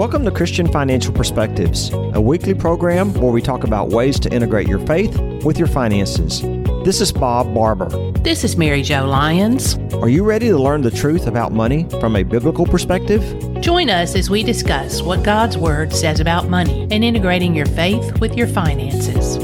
Welcome to Christian Financial Perspectives, a weekly program where we talk about ways to integrate your faith with your finances. This is Bob Barber. This is Mary Jo Lyons. Are you ready to learn the truth about money from a biblical perspective? Join us as we discuss what God's Word says about money and integrating your faith with your finances.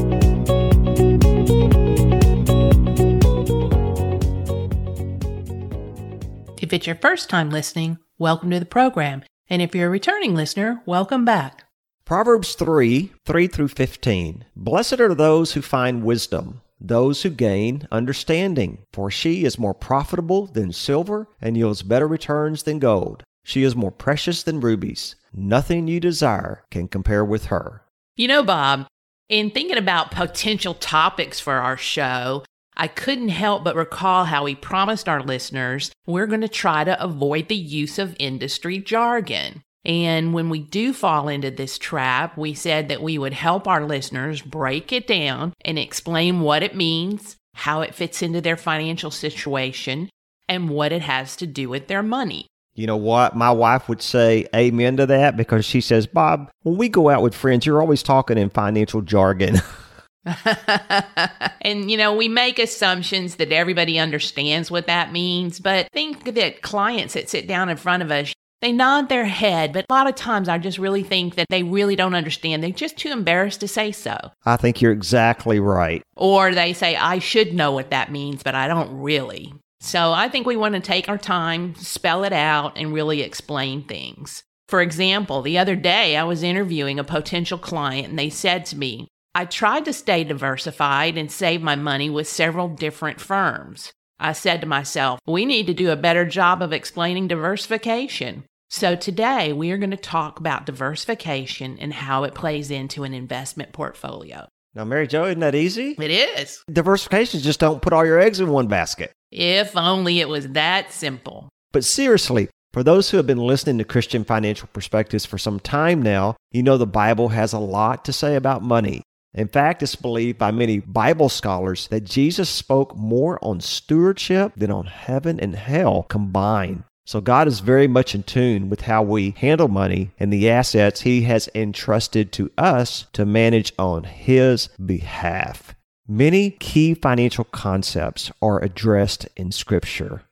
If it's your first time listening, welcome to the program. And if you're a returning listener, welcome back. Proverbs 3 3 through 15. Blessed are those who find wisdom, those who gain understanding, for she is more profitable than silver and yields better returns than gold. She is more precious than rubies. Nothing you desire can compare with her. You know, Bob, in thinking about potential topics for our show, I couldn't help but recall how we promised our listeners we're going to try to avoid the use of industry jargon. And when we do fall into this trap, we said that we would help our listeners break it down and explain what it means, how it fits into their financial situation, and what it has to do with their money. You know what? My wife would say amen to that because she says, Bob, when we go out with friends, you're always talking in financial jargon. and, you know, we make assumptions that everybody understands what that means, but think that clients that sit down in front of us, they nod their head, but a lot of times I just really think that they really don't understand. They're just too embarrassed to say so. I think you're exactly right. Or they say, I should know what that means, but I don't really. So I think we want to take our time, spell it out, and really explain things. For example, the other day I was interviewing a potential client and they said to me, I tried to stay diversified and save my money with several different firms. I said to myself, we need to do a better job of explaining diversification. So today we are going to talk about diversification and how it plays into an investment portfolio. Now, Mary Jo, isn't that easy? It is. Diversification just don't put all your eggs in one basket. If only it was that simple. But seriously, for those who have been listening to Christian financial perspectives for some time now, you know the Bible has a lot to say about money. In fact, it's believed by many Bible scholars that Jesus spoke more on stewardship than on heaven and hell combined. So God is very much in tune with how we handle money and the assets he has entrusted to us to manage on his behalf. Many key financial concepts are addressed in scripture.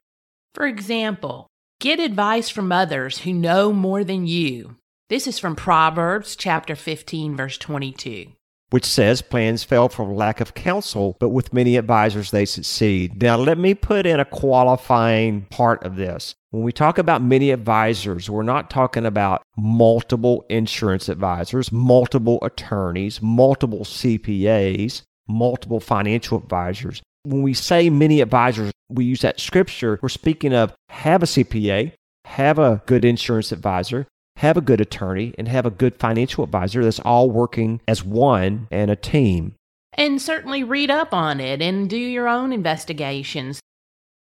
For example, get advice from others who know more than you. This is from Proverbs chapter 15 verse 22 which says plans fail from lack of counsel, but with many advisors they succeed. Now, let me put in a qualifying part of this. When we talk about many advisors, we're not talking about multiple insurance advisors, multiple attorneys, multiple CPAs, multiple financial advisors. When we say many advisors, we use that scripture, we're speaking of have a CPA, have a good insurance advisor, have a good attorney, and have a good financial advisor that's all working as one and a team. And certainly read up on it and do your own investigations.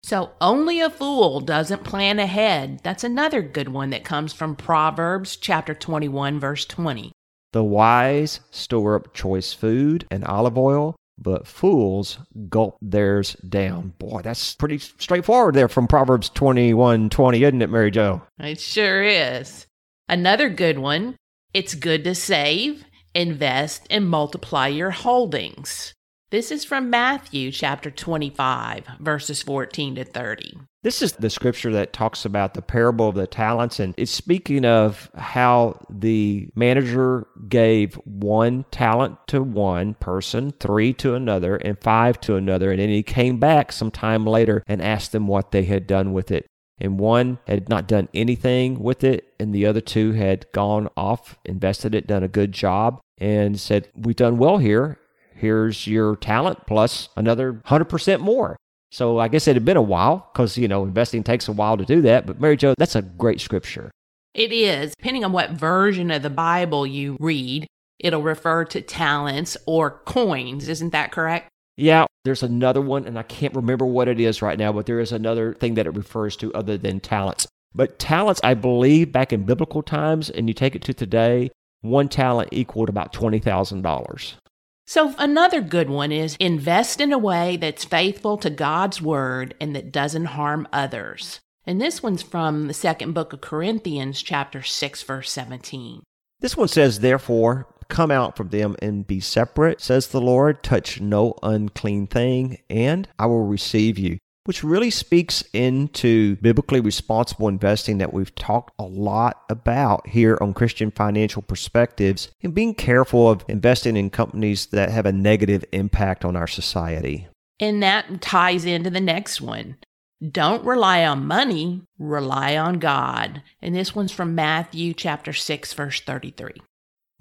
So, only a fool doesn't plan ahead. That's another good one that comes from Proverbs chapter 21, verse 20. The wise store up choice food and olive oil, but fools gulp theirs down. Boy, that's pretty straightforward there from Proverbs 21 20, isn't it, Mary Jo? It sure is. Another good one it's good to save, invest, and multiply your holdings. This is from Matthew chapter 25, verses 14 to 30. This is the scripture that talks about the parable of the talents, and it's speaking of how the manager gave one talent to one person, three to another, and five to another. And then he came back some time later and asked them what they had done with it and one had not done anything with it, and the other two had gone off, invested it, done a good job, and said, We've done well here. Here's your talent plus another 100% more. So I guess it had been a while because, you know, investing takes a while to do that. But Mary Jo, that's a great scripture. It is. Depending on what version of the Bible you read, it'll refer to talents or coins. Isn't that correct? Yeah, there's another one, and I can't remember what it is right now, but there is another thing that it refers to other than talents. But talents, I believe, back in biblical times, and you take it to today, one talent equaled about $20,000. So, another good one is invest in a way that's faithful to God's word and that doesn't harm others. And this one's from the second book of Corinthians, chapter 6, verse 17. This one says, Therefore, come out from them and be separate, says the Lord. Touch no unclean thing, and I will receive you. Which really speaks into biblically responsible investing that we've talked a lot about here on Christian Financial Perspectives and being careful of investing in companies that have a negative impact on our society. And that ties into the next one. Don't rely on money, rely on God. And this one's from Matthew chapter 6 verse 33.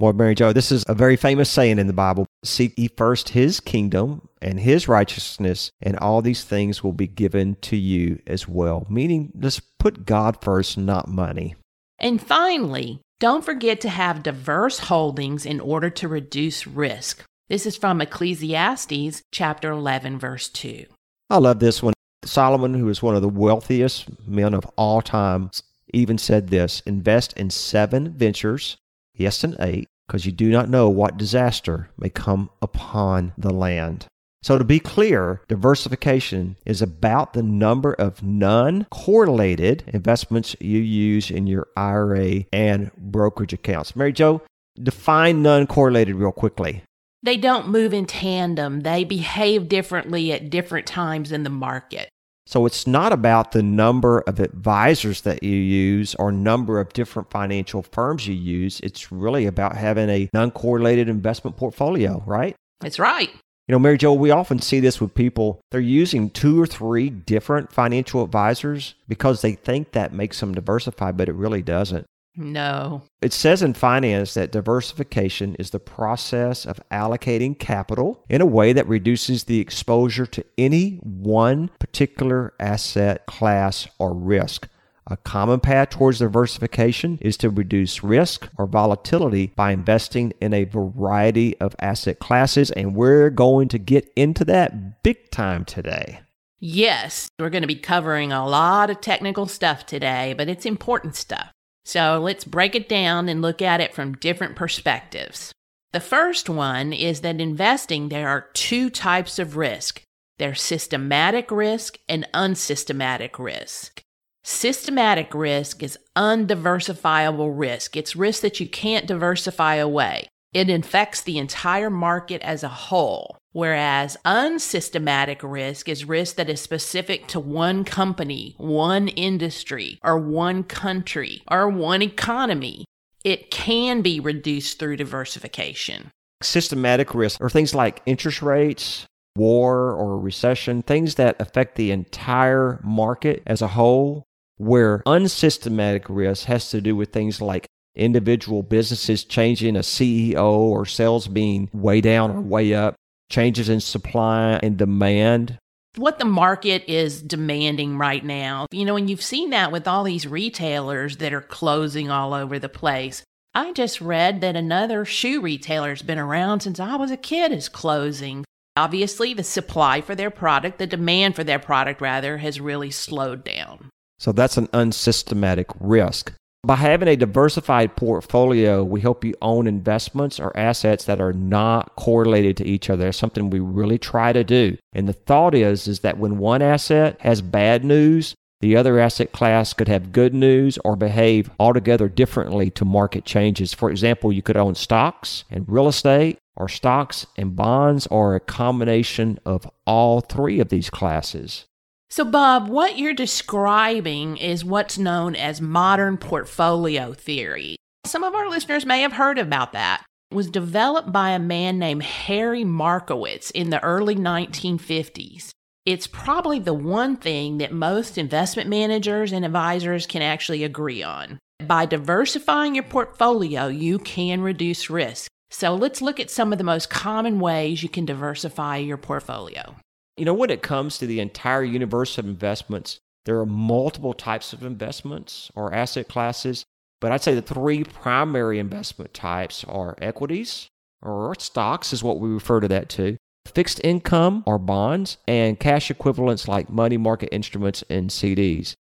Well, Mary Jo, this is a very famous saying in the Bible. Seek ye first his kingdom and his righteousness, and all these things will be given to you as well. Meaning, just put God first, not money. And finally, don't forget to have diverse holdings in order to reduce risk. This is from Ecclesiastes chapter 11, verse 2. I love this one. Solomon, who is one of the wealthiest men of all time, even said this invest in seven ventures, yes, and eight, because you do not know what disaster may come upon the land. So, to be clear, diversification is about the number of non correlated investments you use in your IRA and brokerage accounts. Mary Jo, define non correlated real quickly. They don't move in tandem. They behave differently at different times in the market. So it's not about the number of advisors that you use or number of different financial firms you use. It's really about having a non-correlated investment portfolio, right? That's right. You know, Mary Jo, we often see this with people. They're using two or three different financial advisors because they think that makes them diversified, but it really doesn't. No. It says in finance that diversification is the process of allocating capital in a way that reduces the exposure to any one particular asset class or risk. A common path towards diversification is to reduce risk or volatility by investing in a variety of asset classes, and we're going to get into that big time today. Yes, we're going to be covering a lot of technical stuff today, but it's important stuff. So let's break it down and look at it from different perspectives. The first one is that investing, there are two types of risk there's systematic risk and unsystematic risk. Systematic risk is undiversifiable risk. It's risk that you can't diversify away. It infects the entire market as a whole. Whereas unsystematic risk is risk that is specific to one company, one industry, or one country, or one economy. It can be reduced through diversification. Systematic risk are things like interest rates, war or recession, things that affect the entire market as a whole, where unsystematic risk has to do with things like individual businesses changing a CEO or sales being way down or way up, changes in supply and demand. What the market is demanding right now. You know, and you've seen that with all these retailers that are closing all over the place. I just read that another shoe retailer's been around since I was a kid is closing. Obviously, the supply for their product, the demand for their product rather, has really slowed down. So that's an unsystematic risk. By having a diversified portfolio, we help you own investments or assets that are not correlated to each other. That's something we really try to do. And the thought is, is that when one asset has bad news, the other asset class could have good news or behave altogether differently to market changes. For example, you could own stocks and real estate, or stocks and bonds, or a combination of all three of these classes. So, Bob, what you're describing is what's known as modern portfolio theory. Some of our listeners may have heard about that. It was developed by a man named Harry Markowitz in the early 1950s. It's probably the one thing that most investment managers and advisors can actually agree on. By diversifying your portfolio, you can reduce risk. So let's look at some of the most common ways you can diversify your portfolio. You know, when it comes to the entire universe of investments, there are multiple types of investments or asset classes, but I'd say the three primary investment types are equities or stocks, is what we refer to that to, fixed income or bonds, and cash equivalents like money market instruments and CDs.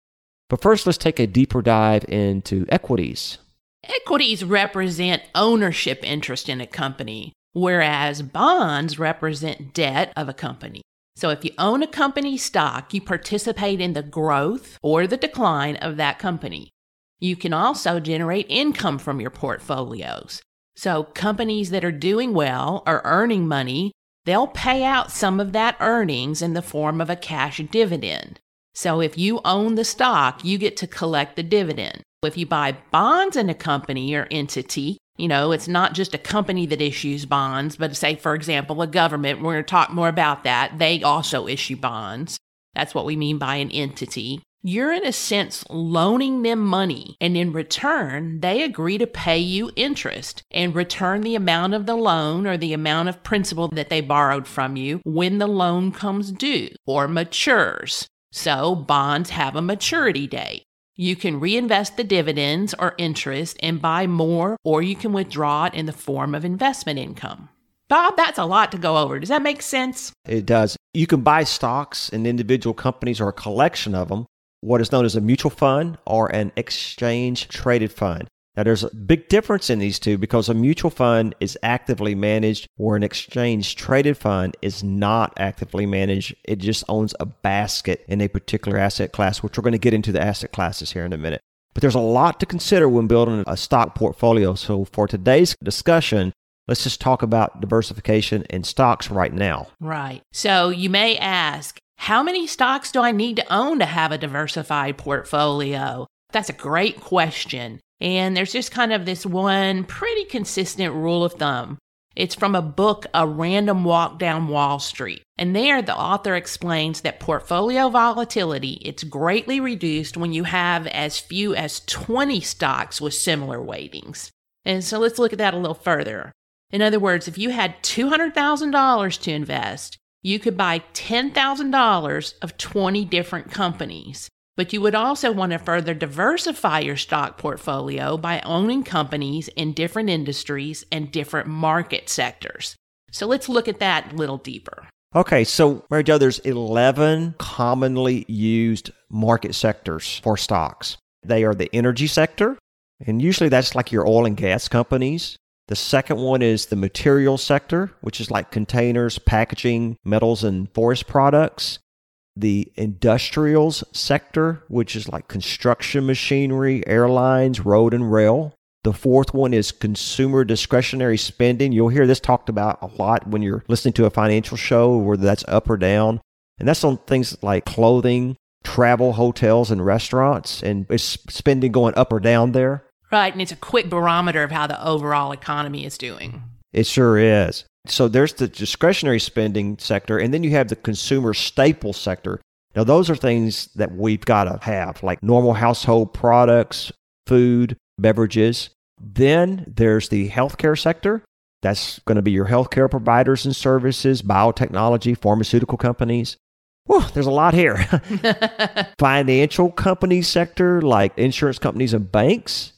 But first, let's take a deeper dive into equities. Equities represent ownership interest in a company, whereas bonds represent debt of a company. So if you own a company stock, you participate in the growth or the decline of that company. You can also generate income from your portfolios. So companies that are doing well are earning money, they'll pay out some of that earnings in the form of a cash dividend. So if you own the stock, you get to collect the dividend. If you buy bonds in a company or entity, you know, it's not just a company that issues bonds, but say, for example, a government, we're going to talk more about that. They also issue bonds. That's what we mean by an entity. You're in a sense loaning them money, and in return, they agree to pay you interest and return the amount of the loan or the amount of principal that they borrowed from you when the loan comes due or matures. So, bonds have a maturity date. You can reinvest the dividends or interest and buy more, or you can withdraw it in the form of investment income. Bob, that's a lot to go over. Does that make sense? It does. You can buy stocks in individual companies or a collection of them, what is known as a mutual fund or an exchange traded fund. Now, there's a big difference in these two because a mutual fund is actively managed, where an exchange traded fund is not actively managed. It just owns a basket in a particular asset class, which we're going to get into the asset classes here in a minute. But there's a lot to consider when building a stock portfolio. So, for today's discussion, let's just talk about diversification in stocks right now. Right. So, you may ask, how many stocks do I need to own to have a diversified portfolio? That's a great question. And there's just kind of this one pretty consistent rule of thumb. It's from a book, A Random Walk Down Wall Street. And there the author explains that portfolio volatility, it's greatly reduced when you have as few as 20 stocks with similar weightings. And so let's look at that a little further. In other words, if you had $200,000 to invest, you could buy $10,000 of 20 different companies. But you would also want to further diversify your stock portfolio by owning companies in different industries and different market sectors. So let's look at that a little deeper. Okay, so Mary Jo, there's 11 commonly used market sectors for stocks. They are the energy sector, and usually that's like your oil and gas companies. The second one is the material sector, which is like containers, packaging, metals, and forest products the industrials sector, which is like construction machinery, airlines, road and rail. The fourth one is consumer discretionary spending. You'll hear this talked about a lot when you're listening to a financial show, whether that's up or down. And that's on things like clothing, travel, hotels, and restaurants. And it's spending going up or down there. Right. And it's a quick barometer of how the overall economy is doing. It sure is. So there's the discretionary spending sector, and then you have the consumer staple sector. Now, those are things that we've got to have, like normal household products, food, beverages. Then there's the healthcare sector. That's going to be your healthcare providers and services, biotechnology, pharmaceutical companies. Whew, there's a lot here. Financial company sector, like insurance companies and banks.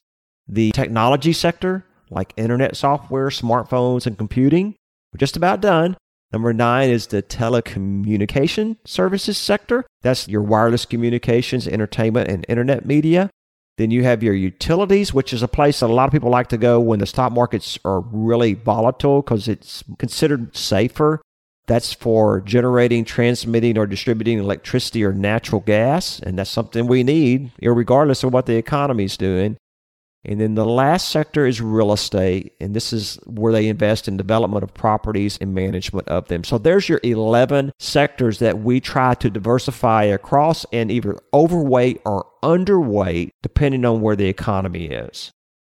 The technology sector, like internet software, smartphones, and computing. We're just about done. Number nine is the telecommunication services sector. That's your wireless communications, entertainment, and internet media. Then you have your utilities, which is a place that a lot of people like to go when the stock markets are really volatile because it's considered safer. That's for generating, transmitting, or distributing electricity or natural gas. And that's something we need, regardless of what the economy is doing. And then the last sector is real estate, and this is where they invest in development of properties and management of them. So there's your 11 sectors that we try to diversify across and either overweight or underweight depending on where the economy is.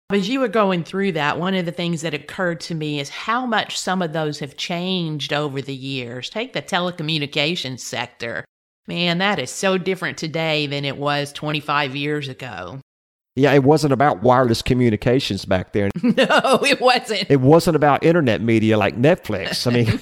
As you were going through that, one of the things that occurred to me is how much some of those have changed over the years. Take the telecommunications sector. Man, that is so different today than it was 25 years ago. Yeah, it wasn't about wireless communications back then. No, it wasn't. It wasn't about internet media like Netflix. I mean,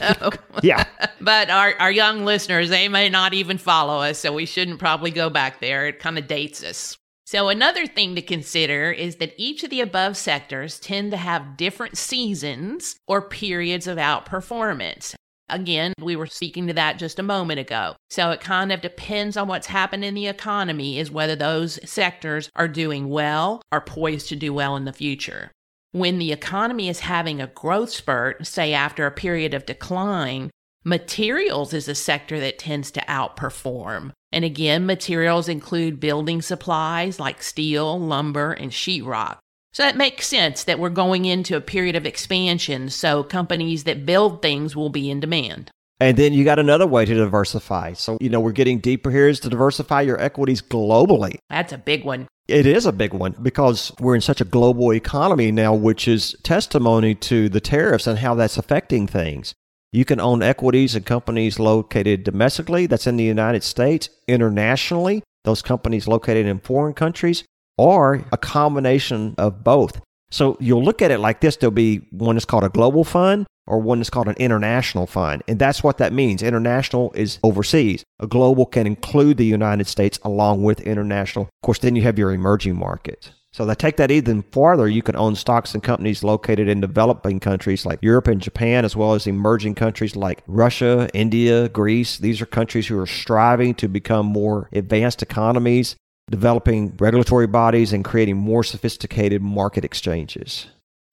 yeah. But our, our young listeners, they may not even follow us, so we shouldn't probably go back there. It kind of dates us. So, another thing to consider is that each of the above sectors tend to have different seasons or periods of outperformance. Again, we were speaking to that just a moment ago. So it kind of depends on what's happened in the economy, is whether those sectors are doing well, are poised to do well in the future. When the economy is having a growth spurt, say after a period of decline, Materials is a sector that tends to outperform. And again, materials include building supplies like steel, lumber, and sheetrock. So that makes sense that we're going into a period of expansion, so companies that build things will be in demand. And then you got another way to diversify. So, you know, we're getting deeper here is to diversify your equities globally. That's a big one. It is a big one because we're in such a global economy now, which is testimony to the tariffs and how that's affecting things. You can own equities in companies located domestically, that's in the United States, internationally, those companies located in foreign countries, or a combination of both. So you'll look at it like this there'll be one that's called a global fund or one that's called an international fund. And that's what that means. International is overseas. A global can include the United States along with international. Of course, then you have your emerging markets. So to take that even farther, you can own stocks and companies located in developing countries like Europe and Japan, as well as emerging countries like Russia, India, Greece. These are countries who are striving to become more advanced economies, developing regulatory bodies, and creating more sophisticated market exchanges.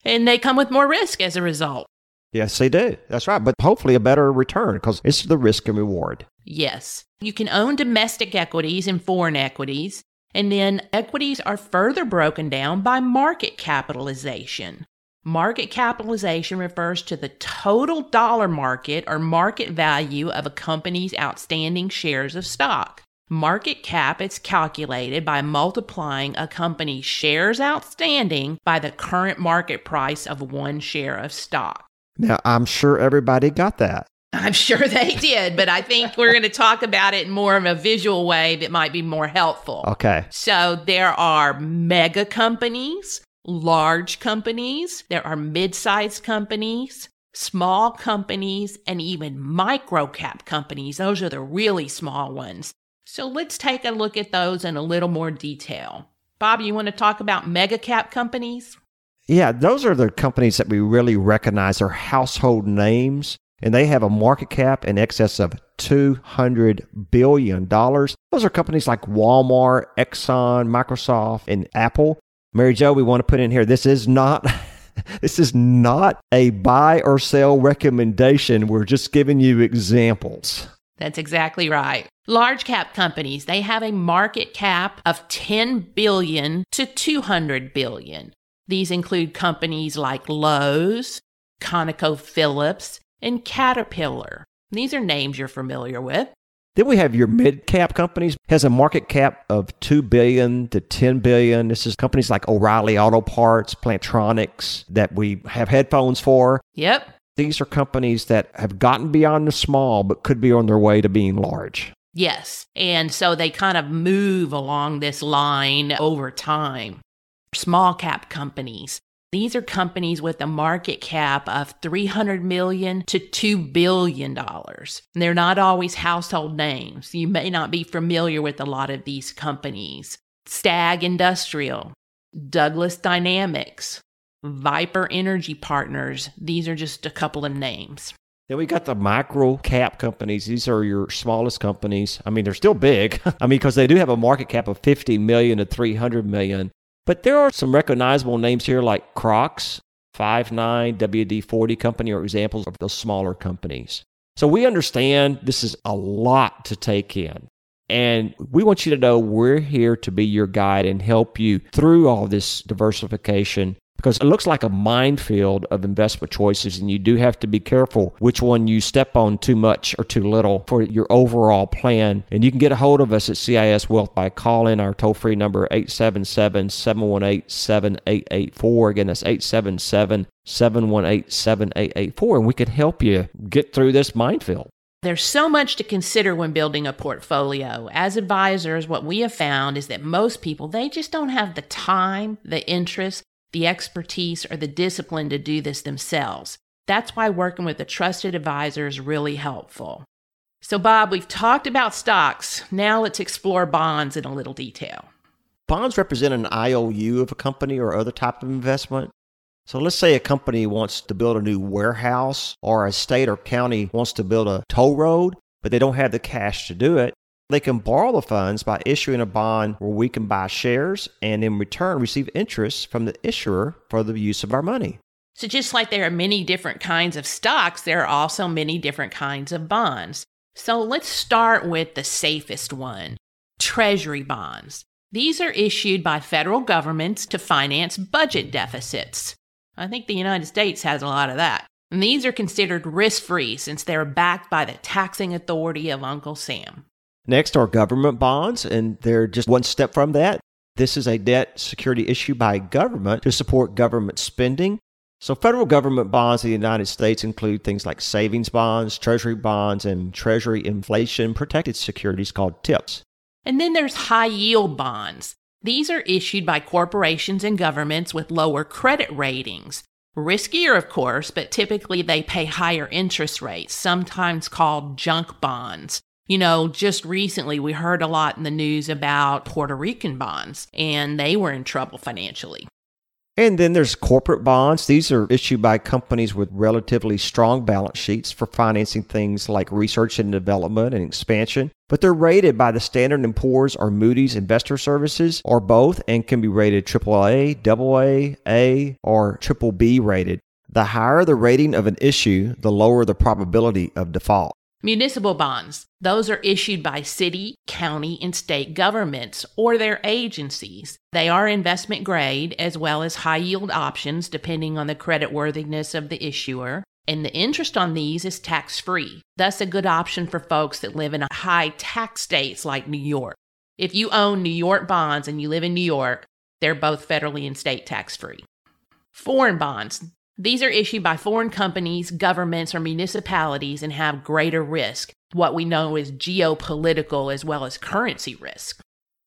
And they come with more risk as a result. Yes, they do. That's right. But hopefully a better return because it's the risk and reward. Yes. You can own domestic equities and foreign equities. And then equities are further broken down by market capitalization. Market capitalization refers to the total dollar market or market value of a company's outstanding shares of stock. Market cap is calculated by multiplying a company's shares outstanding by the current market price of one share of stock. Now, I'm sure everybody got that. I'm sure they did, but I think we're going to talk about it in more of a visual way that might be more helpful. Okay. So there are mega companies, large companies, there are mid sized companies, small companies, and even micro cap companies. Those are the really small ones. So let's take a look at those in a little more detail. Bob, you want to talk about mega cap companies? Yeah, those are the companies that we really recognize are household names and they have a market cap in excess of $200 billion. Those are companies like Walmart, Exxon, Microsoft, and Apple. Mary Jo, we want to put in here this is not. This is not a buy or sell recommendation. We're just giving you examples. That's exactly right. Large cap companies, they have a market cap of 10 billion to 200 billion. These include companies like Lowe's, ConocoPhillips, and Caterpillar. These are names you're familiar with. Then we have your mid cap companies has a market cap of 2 billion to 10 billion. This is companies like O'Reilly Auto Parts, Plantronics that we have headphones for. Yep. These are companies that have gotten beyond the small but could be on their way to being large. Yes. And so they kind of move along this line over time. Small cap companies. These are companies with a market cap of 300 million to 2 billion dollars. They're not always household names. You may not be familiar with a lot of these companies. Stag Industrial, Douglas Dynamics, Viper Energy Partners. These are just a couple of names. Then we got the micro cap companies. These are your smallest companies. I mean, they're still big. I mean, because they do have a market cap of 50 million to 300 million. But there are some recognizable names here like Crocs, Five9, WD 40 Company are examples of those smaller companies. So we understand this is a lot to take in. And we want you to know we're here to be your guide and help you through all this diversification because it looks like a minefield of investment choices, and you do have to be careful which one you step on too much or too little for your overall plan. And you can get a hold of us at CIS Wealth by calling our toll free number 877 718 7884. Again, that's 877 718 7884, and we can help you get through this minefield. There's so much to consider when building a portfolio. As advisors, what we have found is that most people, they just don't have the time, the interest, the expertise, or the discipline to do this themselves. That's why working with a trusted advisor is really helpful. So, Bob, we've talked about stocks. Now let's explore bonds in a little detail. Bonds represent an IOU of a company or other type of investment. So let's say a company wants to build a new warehouse, or a state or county wants to build a toll road, but they don't have the cash to do it. They can borrow the funds by issuing a bond where we can buy shares and in return receive interest from the issuer for the use of our money. So, just like there are many different kinds of stocks, there are also many different kinds of bonds. So, let's start with the safest one Treasury bonds. These are issued by federal governments to finance budget deficits. I think the United States has a lot of that. And these are considered risk free since they're backed by the taxing authority of Uncle Sam. Next are government bonds, and they're just one step from that. This is a debt security issued by government to support government spending. So, federal government bonds in the United States include things like savings bonds, treasury bonds, and treasury inflation protected securities called TIPS. And then there's high yield bonds. These are issued by corporations and governments with lower credit ratings. Riskier, of course, but typically they pay higher interest rates, sometimes called junk bonds. You know, just recently we heard a lot in the news about Puerto Rican bonds, and they were in trouble financially. And then there's corporate bonds. These are issued by companies with relatively strong balance sheets for financing things like research and development and expansion. But they're rated by the Standard & Poor's or Moody's Investor Services or both and can be rated AAA, AA, A, or triple B rated. The higher the rating of an issue, the lower the probability of default. Municipal bonds, those are issued by city, county, and state governments or their agencies. They are investment grade as well as high yield options depending on the credit worthiness of the issuer. And the interest on these is tax free, thus, a good option for folks that live in high tax states like New York. If you own New York bonds and you live in New York, they're both federally and state tax free. Foreign bonds, these are issued by foreign companies, governments, or municipalities and have greater risk, what we know is geopolitical as well as currency risk.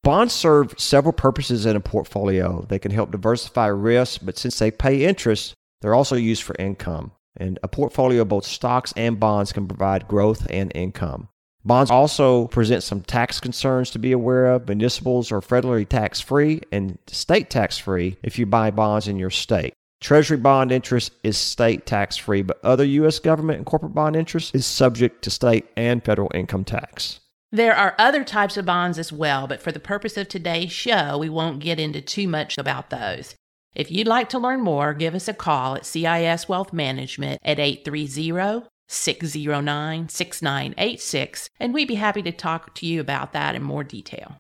Bonds serve several purposes in a portfolio. They can help diversify risk, but since they pay interest, they're also used for income. And a portfolio of both stocks and bonds can provide growth and income. Bonds also present some tax concerns to be aware of. Municipals are federally tax free and state tax free if you buy bonds in your state. Treasury bond interest is state tax free, but other U.S. government and corporate bond interest is subject to state and federal income tax. There are other types of bonds as well, but for the purpose of today's show, we won't get into too much about those. If you'd like to learn more, give us a call at CIS Wealth Management at 830 609 6986, and we'd be happy to talk to you about that in more detail.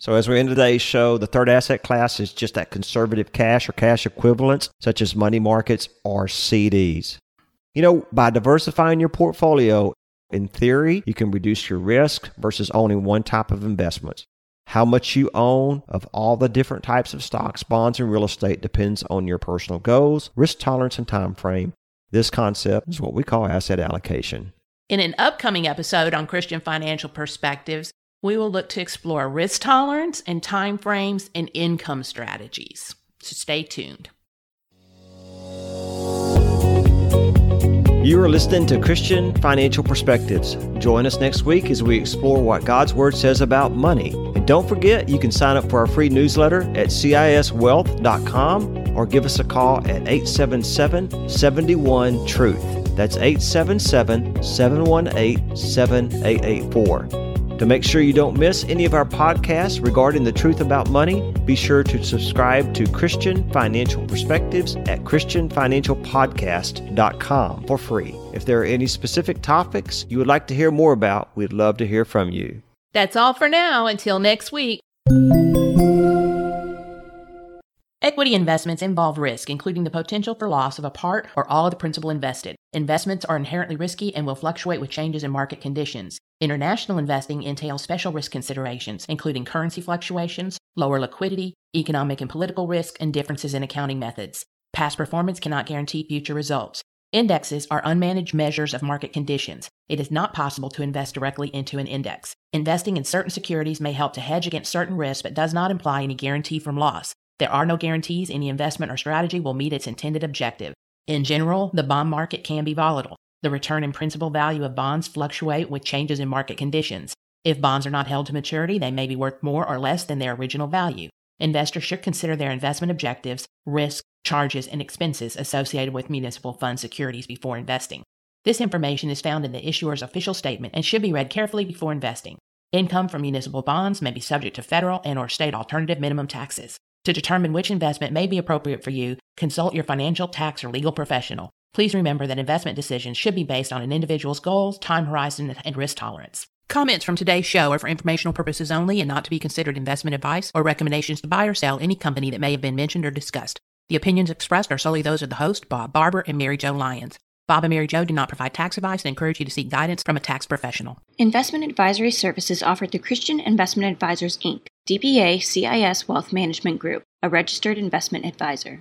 So, as we end today's show, the third asset class is just that conservative cash or cash equivalents, such as money markets or CDs. You know, by diversifying your portfolio, in theory, you can reduce your risk versus owning one type of investments. How much you own of all the different types of stocks, bonds, and real estate depends on your personal goals, risk tolerance, and time frame. This concept is what we call asset allocation. In an upcoming episode on Christian Financial Perspectives, we will look to explore risk tolerance and timeframes and income strategies. So stay tuned. You are listening to Christian Financial Perspectives. Join us next week as we explore what God's Word says about money. And don't forget, you can sign up for our free newsletter at ciswealth.com or give us a call at 877 71 Truth. That's 877 718 7884. To make sure you don't miss any of our podcasts regarding the truth about money, be sure to subscribe to Christian Financial Perspectives at ChristianFinancialPodcast.com for free. If there are any specific topics you would like to hear more about, we'd love to hear from you. That's all for now. Until next week. Equity investments involve risk, including the potential for loss of a part or all of the principal invested. Investments are inherently risky and will fluctuate with changes in market conditions. International investing entails special risk considerations, including currency fluctuations, lower liquidity, economic and political risk, and differences in accounting methods. Past performance cannot guarantee future results. Indexes are unmanaged measures of market conditions. It is not possible to invest directly into an index. Investing in certain securities may help to hedge against certain risks, but does not imply any guarantee from loss. There are no guarantees any investment or strategy will meet its intended objective. In general, the bond market can be volatile. The return and principal value of bonds fluctuate with changes in market conditions. If bonds are not held to maturity, they may be worth more or less than their original value. Investors should consider their investment objectives, risk, charges, and expenses associated with municipal fund securities before investing. This information is found in the issuer's official statement and should be read carefully before investing. Income from municipal bonds may be subject to federal and or state alternative minimum taxes. To determine which investment may be appropriate for you, Consult your financial, tax, or legal professional. Please remember that investment decisions should be based on an individual's goals, time horizon, and risk tolerance. Comments from today's show are for informational purposes only and not to be considered investment advice or recommendations to buy or sell any company that may have been mentioned or discussed. The opinions expressed are solely those of the host, Bob Barber, and Mary Jo Lyons. Bob and Mary Jo do not provide tax advice and encourage you to seek guidance from a tax professional. Investment advisory services offered through Christian Investment Advisors, Inc., DBA CIS Wealth Management Group, a registered investment advisor.